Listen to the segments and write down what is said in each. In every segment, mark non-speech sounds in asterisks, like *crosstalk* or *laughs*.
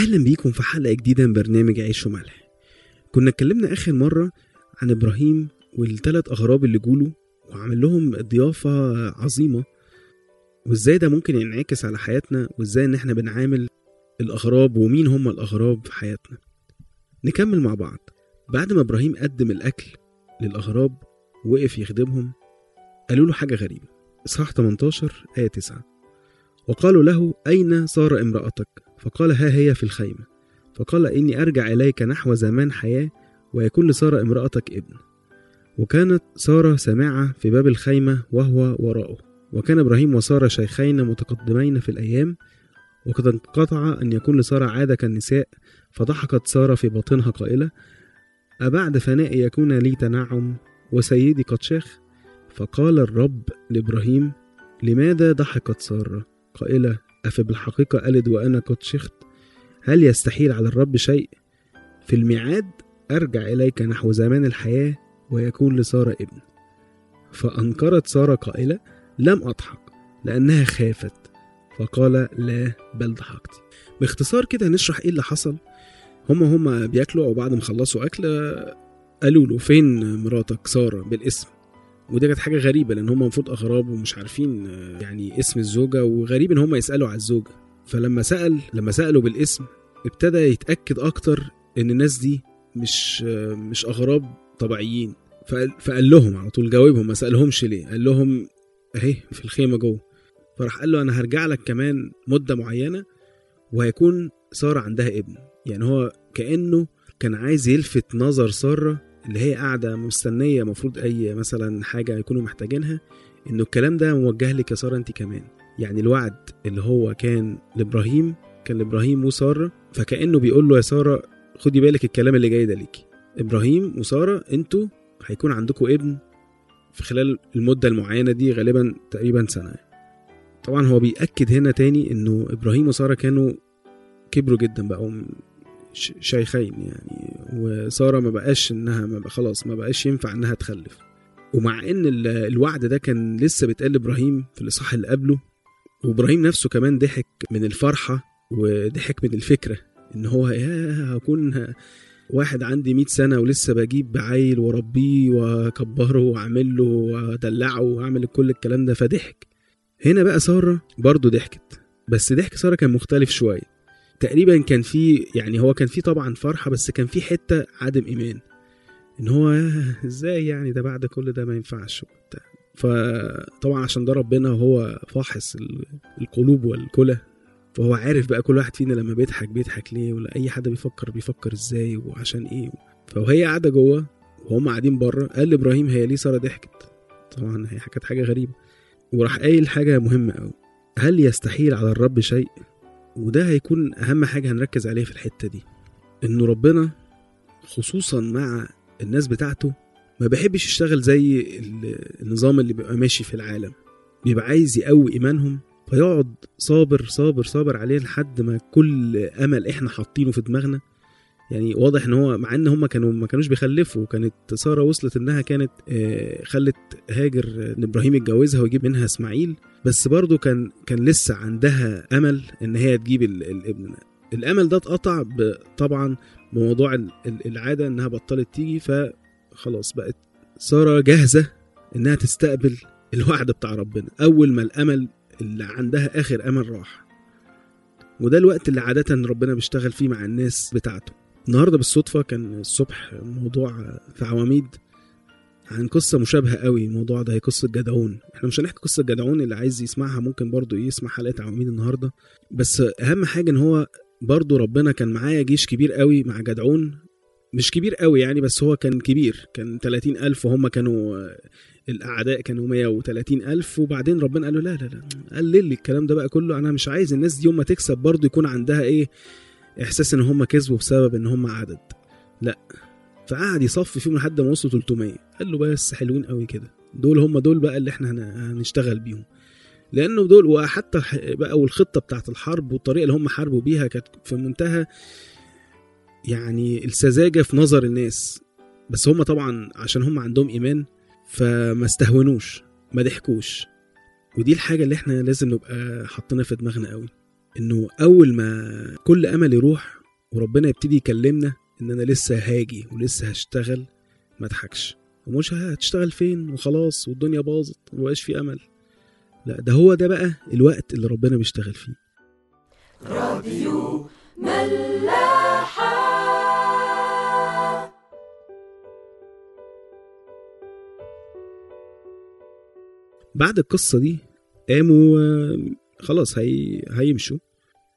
أهلا بيكم في حلقة جديدة من برنامج عيش وملح. كنا اتكلمنا آخر مرة عن إبراهيم والتلات أغراب اللي جوله وعمل لهم ضيافة عظيمة. وإزاي ده ممكن ينعكس على حياتنا وإزاي إن إحنا بنعامل الأغراب ومين هم الأغراب في حياتنا. نكمل مع بعض. بعد ما إبراهيم قدم الأكل للأغراب وقف يخدمهم قالوا له حاجة غريبة. إصحاح 18 آية 9 وقالوا له أين صار امرأتك؟ فقال ها هي في الخيمة. فقال إني أرجع إليك نحو زمان حياة ويكون لسارة امرأتك ابن. وكانت سارة سامعة في باب الخيمة وهو وراءه. وكان إبراهيم وسارة شيخين متقدمين في الأيام وقد انقطع أن يكون لسارة عادة كالنساء فضحكت سارة في باطنها قائلة أبعد فناء يكون لي تنعم وسيدي قد شاخ فقال الرب لإبراهيم لماذا ضحكت سارة؟ قائلة أفبالحقيقة ألد وأنا قد شخت؟ هل يستحيل على الرب شيء؟ في الميعاد أرجع إليك نحو زمان الحياة ويكون لسارة ابن. فأنكرت سارة قائلة لم أضحك لأنها خافت. فقال لا بل ضحكت. باختصار كده نشرح إيه اللي حصل. هما هما بياكلوا أو بعد ما خلصوا أكل قالوا له فين مراتك سارة بالاسم؟ ودي كانت حاجة غريبة لأن هم المفروض أغراب ومش عارفين يعني اسم الزوجة وغريب إن هم يسألوا على الزوجة. فلما سأل لما سألوا بالاسم ابتدى يتأكد أكتر إن الناس دي مش مش أغراب طبيعيين. فقال, فقال لهم على طول جاوبهم ما سألهمش ليه. قال لهم أهي في الخيمة جوه. فراح قال له أنا هرجع لك كمان مدة معينة وهيكون سارة عندها ابن. يعني هو كأنه كان عايز يلفت نظر سارة اللي هي قاعدة مستنية المفروض أي مثلا حاجة يكونوا محتاجينها انه الكلام ده موجه لك يا ساره انت كمان. يعني الوعد اللي هو كان لإبراهيم كان لإبراهيم وسارة فكأنه بيقول له يا سارة خدي بالك الكلام اللي جاي ده ليكي إبراهيم وسارة أنتوا هيكون عندكم ابن في خلال المدة المعينة دي غالبا تقريبا سنة. طبعا هو بيأكد هنا تاني إنه إبراهيم وسارة كانوا كبروا جدا بقوا شيخين يعني. وسارة ما بقاش إنها ما بقى خلاص ما بقاش ينفع إنها تخلف. ومع إن الوعد ده كان لسه بيتقال لإبراهيم في الإصحاح اللي قبله وإبراهيم نفسه كمان ضحك من الفرحة وضحك من الفكرة إن هو يا هكون واحد عندي 100 سنة ولسه بجيب عيل واربيه وأكبره واعمل له وأدلعه وأعمل كل الكلام ده فضحك. هنا بقى سارة برضه ضحكت بس ضحك سارة كان مختلف شوية. تقريبا كان في يعني هو كان في طبعا فرحة بس كان في حتة عدم إيمان. إن هو *laughs* إزاي يعني ده بعد كل ده ما ينفعش وبتاع. فطبعا عشان ده ربنا هو فاحص القلوب والكلى. فهو عارف بقى كل واحد فينا لما بيضحك بيضحك ليه ولا أي حد بيفكر بيفكر إزاي وعشان إيه. فهي قاعدة جوه وهم قاعدين بره. قال لإبراهيم هي ليه سارة ضحكت؟ طبعا هي كانت حاجة غريبة. وراح قايل حاجة مهمة قوي هل يستحيل على الرب شيء؟ وده هيكون أهم حاجة هنركز عليها في الحتة دي إنه ربنا خصوصا مع الناس بتاعته ما بيحبش يشتغل زي النظام اللي بيبقى ماشي في العالم بيبقى عايز يقوي إيمانهم فيقعد صابر صابر صابر عليه لحد ما كل أمل إحنا حاطينه في دماغنا يعني واضح إن هو مع إن هم كانوا ما كانوش بيخلفوا. كانت سارة وصلت إنها كانت خلت هاجر ان إبراهيم يتجوزها ويجيب منها إسماعيل. بس برضه كان كان لسه عندها أمل إن هي تجيب الابن الأمل ده اتقطع طبعا بموضوع العادة إنها بطلت تيجي. فخلاص بقت سارة جاهزة إنها تستقبل الوعد بتاع ربنا. أول ما الأمل اللي عندها آخر أمل راح. وده الوقت اللي عادة ربنا بيشتغل فيه مع الناس بتاعته. النهارده بالصدفة كان الصبح موضوع في عواميد عن قصة مشابهة قوي الموضوع ده هي قصة جدعون. إحنا مش هنحكي قصة جدعون اللي عايز يسمعها ممكن برضو يسمع حلقة عواميد النهارده. بس أهم حاجة إن هو برضو ربنا كان معايا جيش كبير قوي مع جدعون. مش كبير قوي يعني بس هو كان كبير كان 30 ألف وهم كانوا الأعداء كانوا 130 ألف. وبعدين ربنا قال له لا لا لا قلل لي الكلام ده بقى كله. أنا مش عايز الناس دي يوم ما تكسب برضو يكون عندها إيه إحساس إن هم كسبوا بسبب إن هم عدد. لا. فقعد يصفي فيهم لحد ما وصلوا 300 قال له بس حلوين قوي كده. دول هم دول بقى اللي إحنا هنشتغل بيهم. لأنه دول وحتى بقى والخطة بتاعت الحرب والطريقة اللي هم حاربوا بيها كانت في منتهى يعني السذاجة في نظر الناس. بس هم طبعا عشان هم عندهم إيمان فما استهونوش ما ضحكوش. ودي الحاجة اللي إحنا لازم نبقى حاطينها في دماغنا قوي. إنه أول ما كل امل يروح وربنا يبتدي يكلمنا إن أنا لسه هاجي ولسه هشتغل ما أضحكش. ومش هتشتغل فين؟ وخلاص والدنيا باظت ومبقاش في أمل. لا ده هو ده بقى الوقت اللي ربنا بيشتغل فيه. راديو ملاحة. بعد القصة دي قاموا خلاص هي... هيمشوا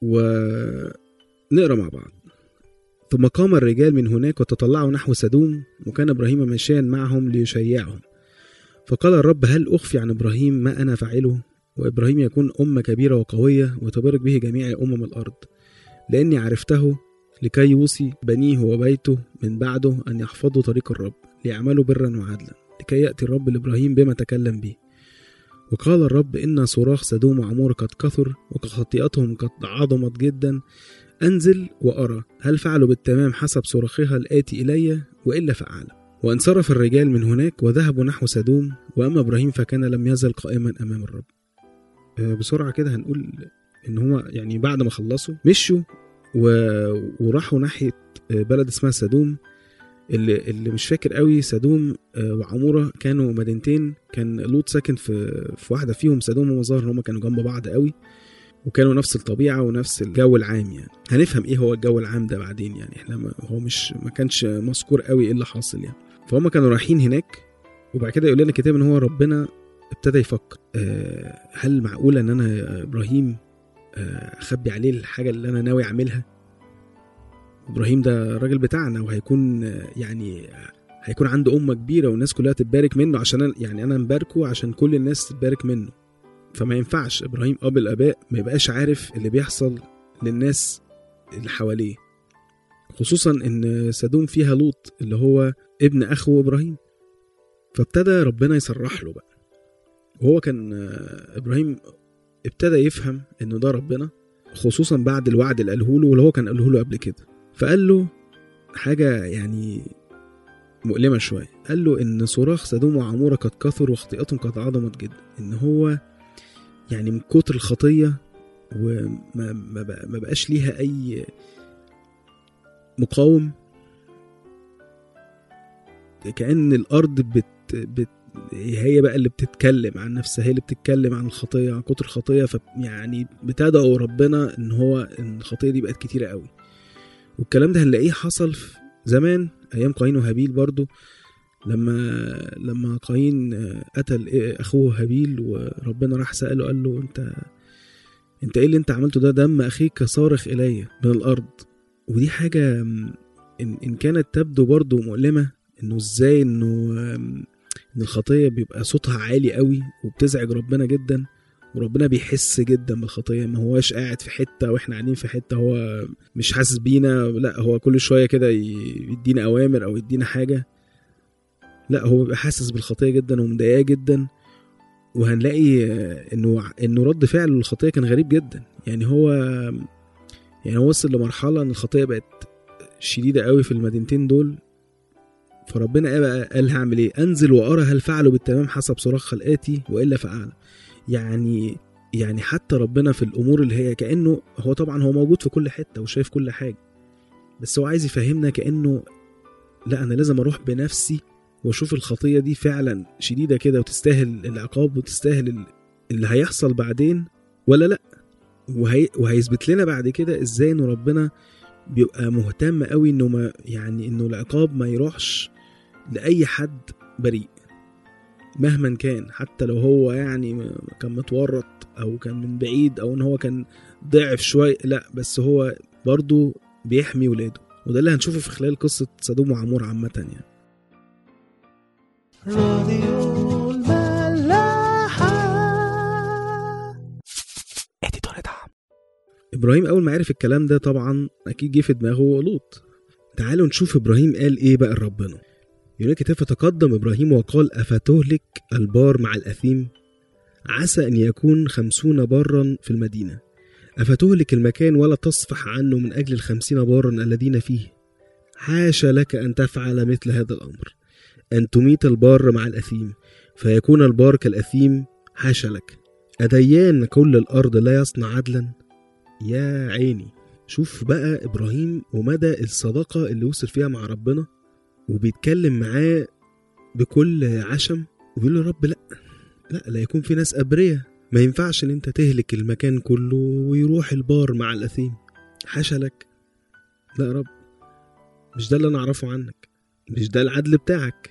ونقرا مع بعض. ثم قام الرجال من هناك وتطلعوا نحو سدوم وكان إبراهيم ماشيا معهم ليشيعهم. فقال الرب هل أخفي عن إبراهيم ما أنا فاعله؟ وإبراهيم يكون أمة كبيرة وقوية وتبارك به جميع أمم الأرض. لأني عرفته لكي يوصي بنيه وبيته من بعده أن يحفظوا طريق الرب ليعملوا برا وعدلا لكي يأتي الرب لإبراهيم بما تكلم به. وقال الرب إن صراخ سدوم وعمور قد كثر وخطيئتهم قد عظمت جدا. أنزل وأرى هل فعلوا بالتمام حسب صراخها الآتي إلي؟ وإلا فأعلم وانصرف الرجال من هناك وذهبوا نحو سدوم وأما إبراهيم فكان لم يزل قائما أمام الرب. آه، بسرعة كده هنقول إن هما يعني بعد ما خلصوا مشوا و... وراحوا ناحية آه، بلد اسمها سدوم. اللي, اللي مش فاكر قوي سدوم آه، وعمورة كانوا مدينتين. كان لوط ساكن في في واحدة فيهم سدوم ومظاهر إن هما كانوا جنب بعض قوي وكانوا نفس الطبيعة ونفس الجو العام يعني. هنفهم إيه هو الجو العام ده بعدين يعني. إحنا هو مش ما كانش مذكور قوي إيه اللي حاصل يعني. فهم كانوا رايحين هناك وبعد كده يقول لنا الكتاب إن هو ربنا ابتدى يفكر آه، هل معقولة إن أنا إبراهيم آه، أخبي عليه الحاجة اللي أنا ناوي أعملها؟ إبراهيم ده الراجل بتاعنا وهيكون يعني هيكون عنده أمة كبيرة والناس كلها تتبارك منه عشان أنا يعني أنا مباركه عشان كل الناس تتبارك منه. فما ينفعش إبراهيم أب الأباء ما يبقاش عارف اللي بيحصل للناس اللي حواليه. خصوصا إن سدوم فيها لوط اللي هو ابن أخو إبراهيم. فابتدى ربنا يصرح له بقى. وهو كان إبراهيم ابتدى يفهم إنه ده ربنا خصوصا بعد الوعد اللي قاله له واللي هو كان قاله له قبل كده. فقال له حاجة يعني مؤلمة شوية. قال له إن صراخ سدوم وعمورة قد كثر وخطيئتهم قد عظمت جدا. إن هو يعني من كتر الخطية وما ما بق- ما بقاش ليها أي مقاوم كأن الأرض بت, بت هي بقى اللي بتتكلم عن نفسها هي اللي بتتكلم عن الخطية عن كتر الخطية. ف يعني بتدعو ربنا إن هو إن الخطية دي بقت كتيرة قوي. والكلام ده هنلاقيه حصل في زمان أيام قايين وهابيل برضو لما لما قايين آه، قتل إيه أخوه هابيل وربنا راح سأله قال له أنت أنت إيه اللي أنت عملته ده؟ دم أخيك صارخ إلي من الأرض. ودي حاجة م، إن, كانت تبدو برضو مؤلمة إنه إزاي إنه آم، إن الخطية بيبقى صوتها عالي قوي وبتزعج ربنا جدا. وربنا بيحس جدا بالخطية ما هواش قاعد في حتة وإحنا قاعدين في حتة هو مش حاسس بينا. لا هو كل شوية كده يدينا أوامر أو يدينا حاجة. لا هو بيبقى حاسس بالخطية جدا ومضايقاه جدا. وهنلاقي إنه إنه رد فعله للخطية كان غريب جدا. يعني هو يعني هو وصل لمرحلة إن الخطية بقت شديدة قوي في المدينتين دول. فربنا إيه بقى قال هعمل إيه؟ أنزل وأرى هل فعلوا بالتمام حسب صراخ خلقاتي وإلا فأعلم. يعني يعني حتى ربنا في الأمور اللي هي كأنه هو طبعا هو موجود في كل حتة وشايف كل حاجة بس هو عايز يفهمنا كأنه لا أنا لازم أروح بنفسي وأشوف الخطية دي فعلا شديدة كده وتستاهل العقاب وتستاهل ال- اللي هيحصل بعدين ولا لأ؟ وهي وهيثبت لنا بعد كده إزاي ان ربنا بيبقى مهتم قوي إنه ما يعني إنه العقاب ما يروحش لأي حد بريء. مهما كان حتى لو هو يعني كان متورط أو كان من بعيد أو إن هو كان ضعف شوية لا بس هو برضه بيحمي ولاده. وده اللي هنشوفه في خلال قصة سدوم وعمور عامة يعني. إبراهيم أول ما عرف الكلام ده طبعا أكيد جه في دماغه لوط. تعالوا نشوف إبراهيم قال إيه بقى لربنا. الكتاب فتقدم إبراهيم وقال أفتهلك البار مع الأثيم؟ عسى أن يكون خمسون بارا في المدينة. أفتهلك المكان ولا تصفح عنه من أجل الخمسين بارا الذين فيه؟ حاشا لك أن تفعل مثل هذا الأمر. أن تميت البار مع الأثيم فيكون البار كالأثيم حاشا لك. أديان كل الأرض لا يصنع عدلا؟ يا عيني. شوف بقى إبراهيم ومدى الصداقة اللي وصل فيها مع ربنا. وبيتكلم معاه بكل عشم وبيقول له رب لا لا لا يكون في ناس ابرياء ما ينفعش إن أنت تهلك المكان كله ويروح البار مع الأثيم. حاشا لك. لا يا رب مش ده اللي أنا أعرفه عنك. مش ده العدل بتاعك.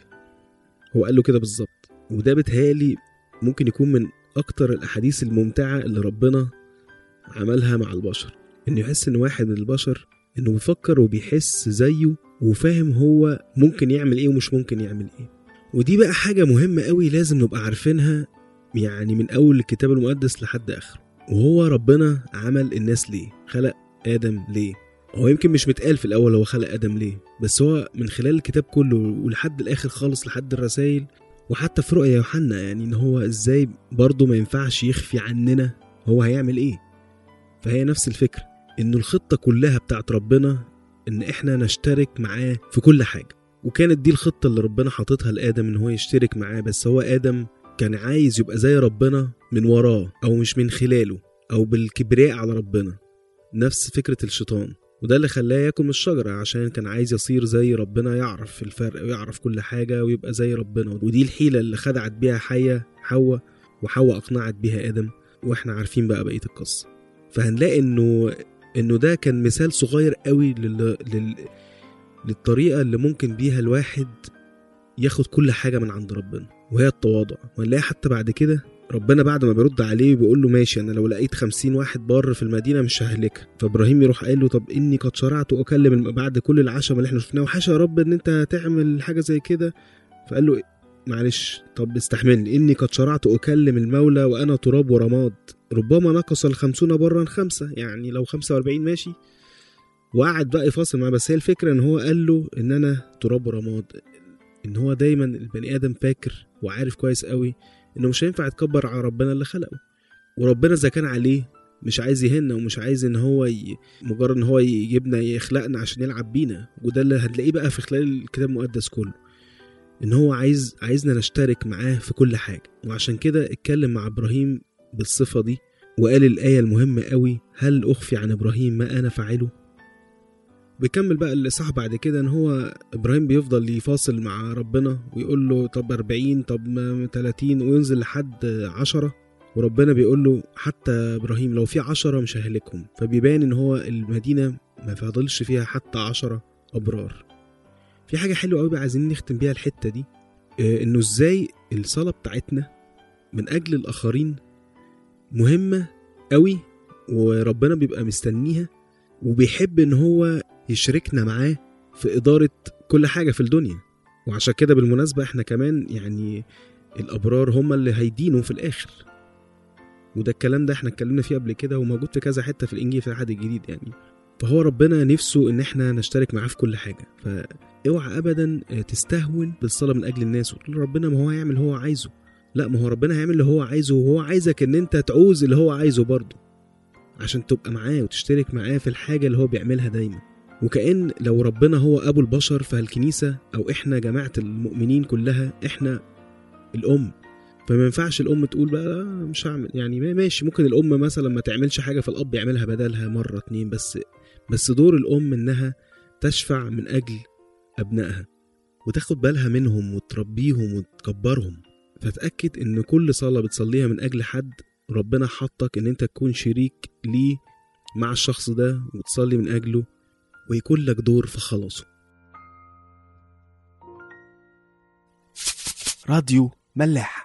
هو قال له كده بالظبط. وده بيتهيألي ممكن يكون من أكتر الأحاديث الممتعة اللي ربنا عملها مع البشر. إنه يحس إن واحد من البشر إنه بيفكر وبيحس زيه وفاهم هو ممكن يعمل إيه ومش ممكن يعمل إيه. ودي بقى حاجة مهمة قوي لازم نبقى عارفينها يعني من أول الكتاب المقدس لحد آخره. وهو ربنا عمل الناس ليه؟ خلق آدم ليه؟ هو يمكن مش متقال في الأول هو خلق آدم ليه بس هو من خلال الكتاب كله ولحد الآخر خالص لحد الرسائل وحتى في رؤيا يوحنا يعني إن هو إزاي برضه ما ينفعش يخفي عننا هو هيعمل إيه. فهي نفس الفكرة إنه الخطة كلها بتاعت ربنا إن إحنا نشترك معاه في كل حاجة. وكانت دي الخطة اللي ربنا حاططها لآدم إن هو يشترك معاه بس هو آدم كان عايز يبقى زي ربنا من وراه أو مش من خلاله أو بالكبرياء على ربنا. نفس فكرة الشيطان. وده اللي خلاه ياكل من الشجرة عشان كان عايز يصير زي ربنا يعرف الفرق ويعرف كل حاجة ويبقى زي ربنا. ودي الحيلة اللي خدعت بيها حية حواء وحواء أقنعت بيها آدم. وإحنا عارفين بقى بقية القصة. فهنلاقي إنه إنه ده كان مثال صغير قوي لل... لل... للطريقة اللي ممكن بيها الواحد ياخد كل حاجة من عند ربنا وهي التواضع. ونلاقي حتى بعد كده ربنا بعد ما بيرد عليه بيقول له ماشي أنا لو لقيت خمسين واحد بار في المدينة مش ههلكها. فإبراهيم يروح قايل له طب إني قد شرعت أكلم بعد كل العشم اللي إحنا شفناه وحاشا يا رب إن أنت تعمل حاجة زي كده. فقال له معلش طب استحملني. إني قد شرعت أكلم المولى وأنا تراب ورماد. ربما نقص الخمسون برا خمسة يعني لو خمسة وأربعين ماشي. وقعد بقى يفاصل معاه بس هي الفكرة إن هو قال له إن أنا تراب ورماد إن هو دايما البني آدم فاكر وعارف كويس قوي إنه مش هينفع يتكبر على ربنا اللي خلقه. وربنا إذا كان عليه مش عايز يهنا ومش عايز إن هو ي... مجرد إن هو يجيبنا يخلقنا عشان يلعب بينا. وده اللي هتلاقيه بقى في خلال الكتاب المقدس كله. إن هو عايز عايزنا نشترك معاه في كل حاجة. وعشان كده اتكلم مع إبراهيم بالصفة دي وقال الآية المهمة قوي هل أخفي عن إبراهيم ما أنا فاعله؟ بيكمل بقى الإصحاح بعد كده إن هو إبراهيم بيفضل يفاصل مع ربنا ويقول له طب 40 طب ما 30 وينزل لحد 10 وربنا بيقول له حتى إبراهيم لو في 10 مش ههلكهم فبيبان إن هو المدينة ما فاضلش فيها حتى 10 أبرار. في حاجة حلوة قوي بقى عايزين نختم بيها الحتة دي آه، إنه إزاي الصلاة بتاعتنا من أجل الآخرين مهمة قوي وربنا بيبقى مستنيها وبيحب إن هو يشركنا معاه في إدارة كل حاجة في الدنيا. وعشان كده بالمناسبة إحنا كمان يعني الأبرار هم اللي هيدينوا في الآخر. وده الكلام ده إحنا اتكلمنا فيه قبل كده وموجود في كذا حتة في الإنجيل في العهد الجديد يعني. فهو ربنا نفسه إن إحنا نشترك معاه في كل حاجة. فاوعى ابدا تستهون بالصلاة من أجل الناس وتقول ربنا ما هو هيعمل هو عايزه. لا ما هو ربنا هيعمل اللي هو عايزه وهو عايزك إن أنت تعوز اللي هو عايزه برضه عشان تبقى معاه وتشترك معاه في الحاجة اللي هو بيعملها دايما. وكأن لو ربنا هو أبو البشر فالكنيسة أو إحنا جماعة المؤمنين كلها إحنا الأم. فما ينفعش الأم تقول بقى مش هعمل. يعني ما- ماشي ممكن الأم مثلا ما تعملش حاجة فالأب يعملها بدلها مرة اتنين بس بس دور الأم إنها تشفع من أجل أبنائها وتاخد بالها منهم وتربيهم وتكبرهم. فتأكد إن كل صلاة بتصليها من أجل حد ربنا حطك إن أنت تكون شريك ليه مع الشخص ده وتصلي من أجله ويكون لك دور في خلاصه. راديو ملاح.